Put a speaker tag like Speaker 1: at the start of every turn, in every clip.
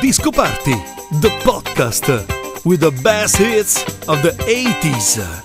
Speaker 1: Disco Party, the podcast with the best hits of the 80s.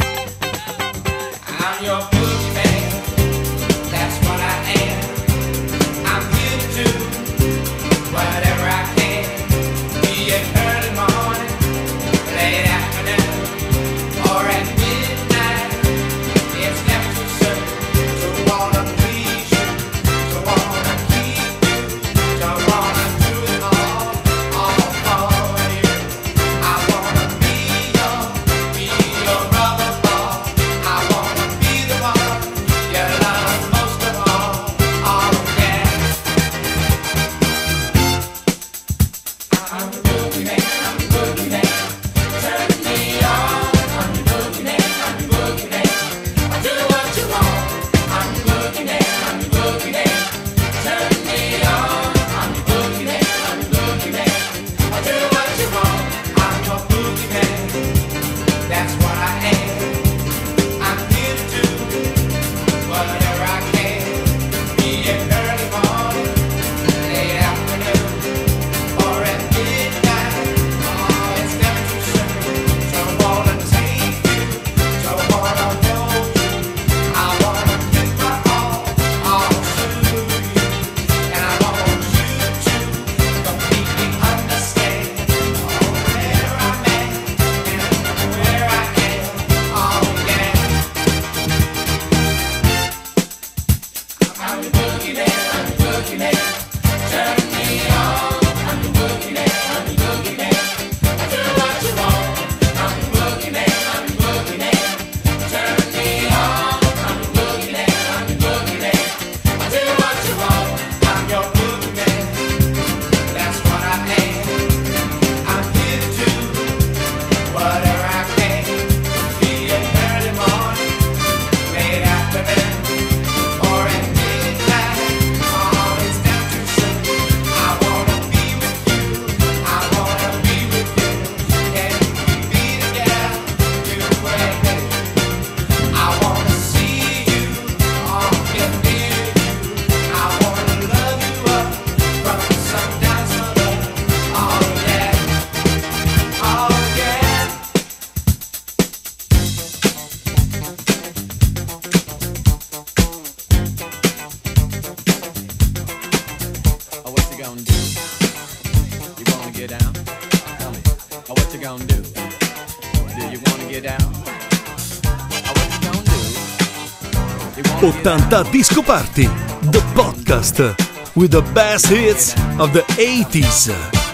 Speaker 2: 80 Disco Party, the podcast with the best hits of the 80s.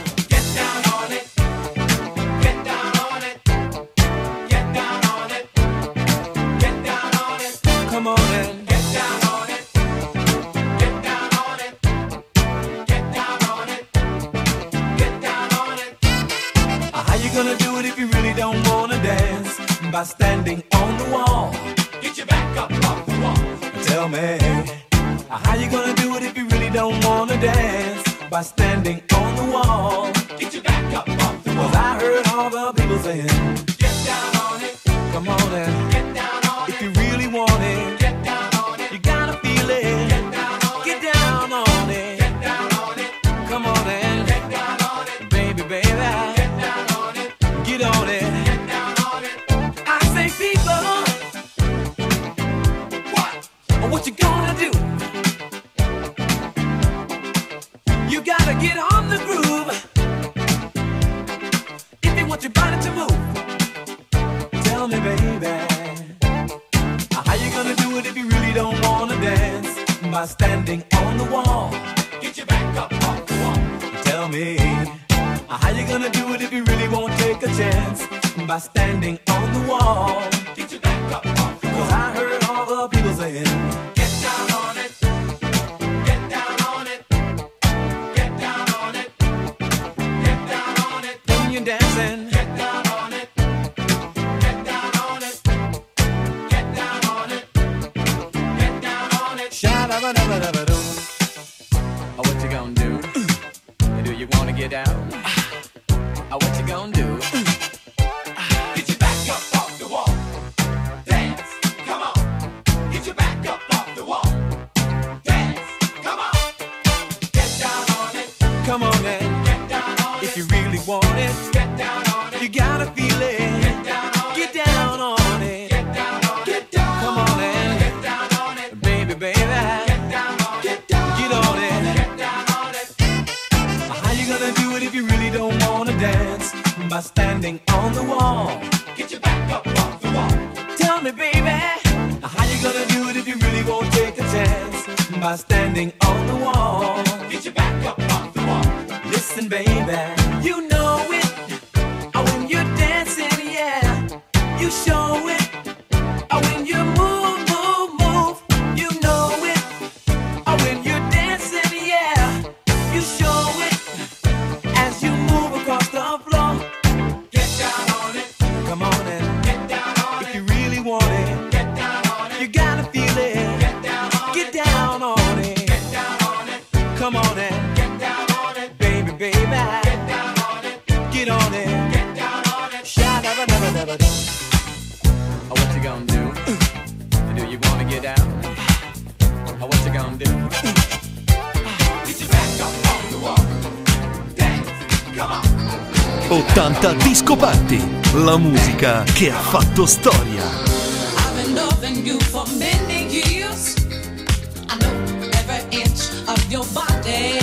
Speaker 2: what you gonna do? que o 80 Disco Party, la musica che ha fatto storia.
Speaker 3: I've been you for many years. I know every inch of your body.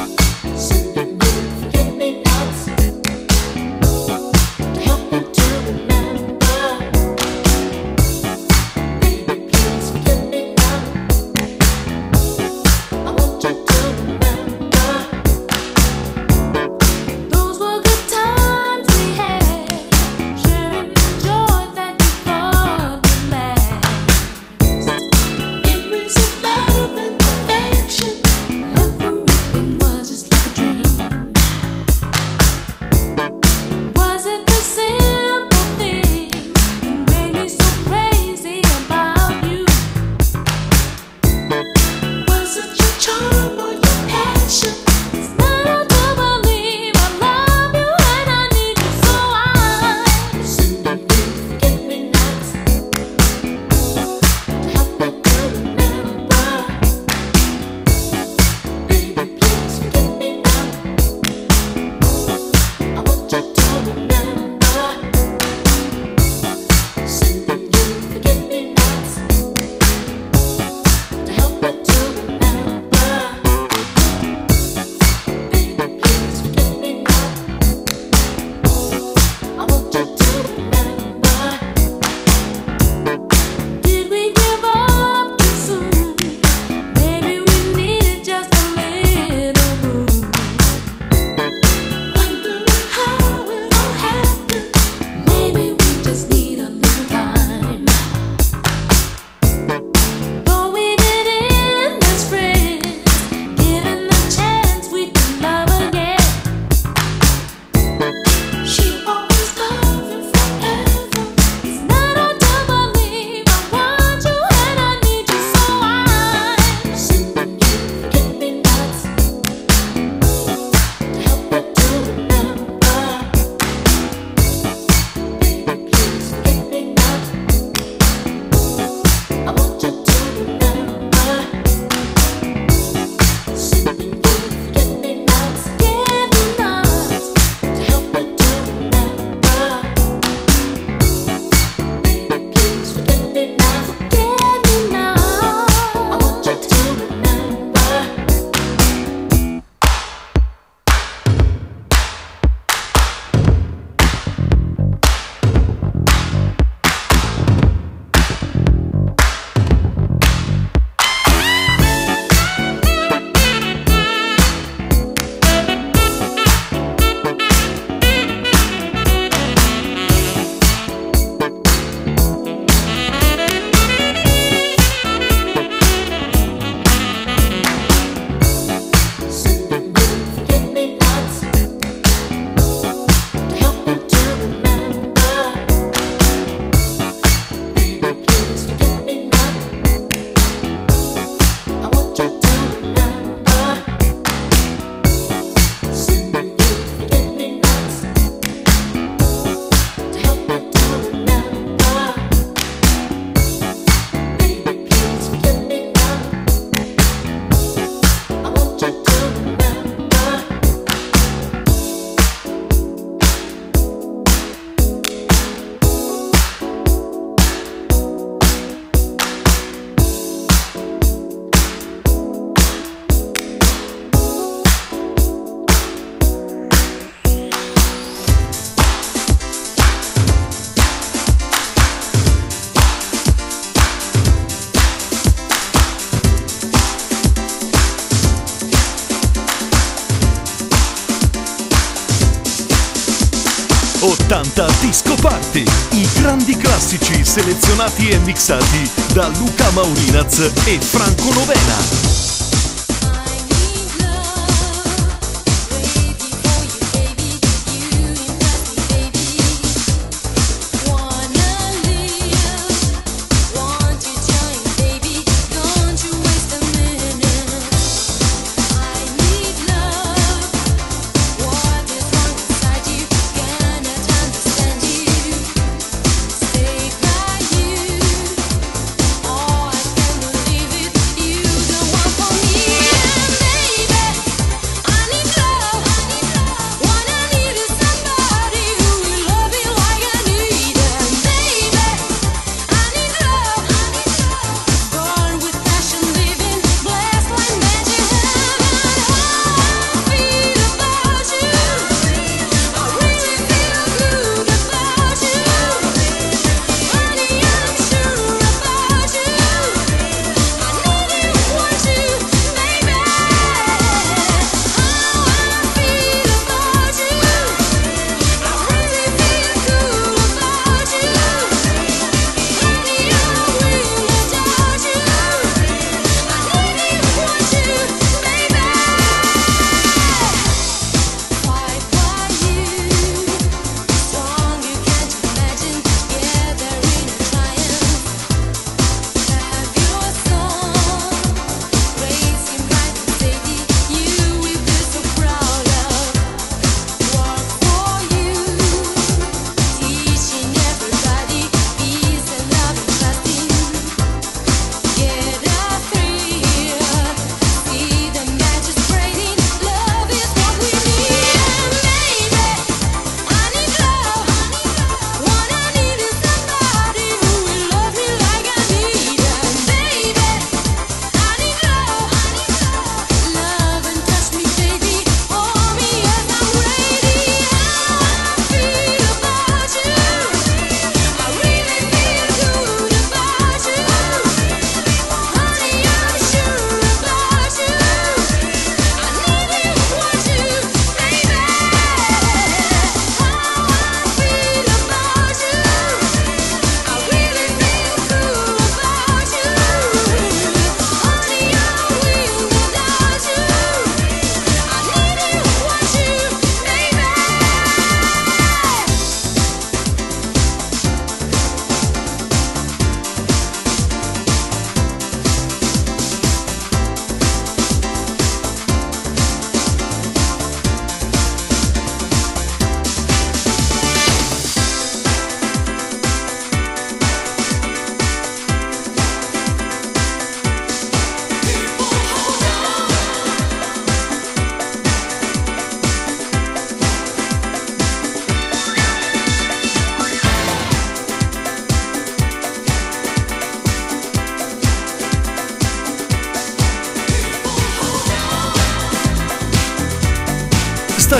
Speaker 4: Grandi classici selezionati e mixati da Luca Maurinaz e Franco Novena.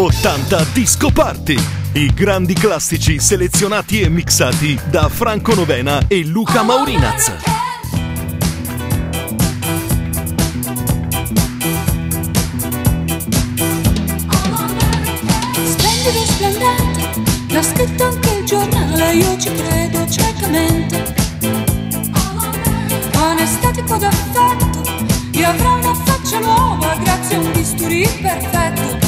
Speaker 5: 80 Disco Party. I grandi classici selezionati e mixati da Franco Novena e Luca Maurinaz.
Speaker 4: Splendido e splendente, l'ha scritto anche il giornale, io ci credo ciecamente. Onestà estetico d'affetto, io avrò una faccia nuova grazie a un bisturi perfetto.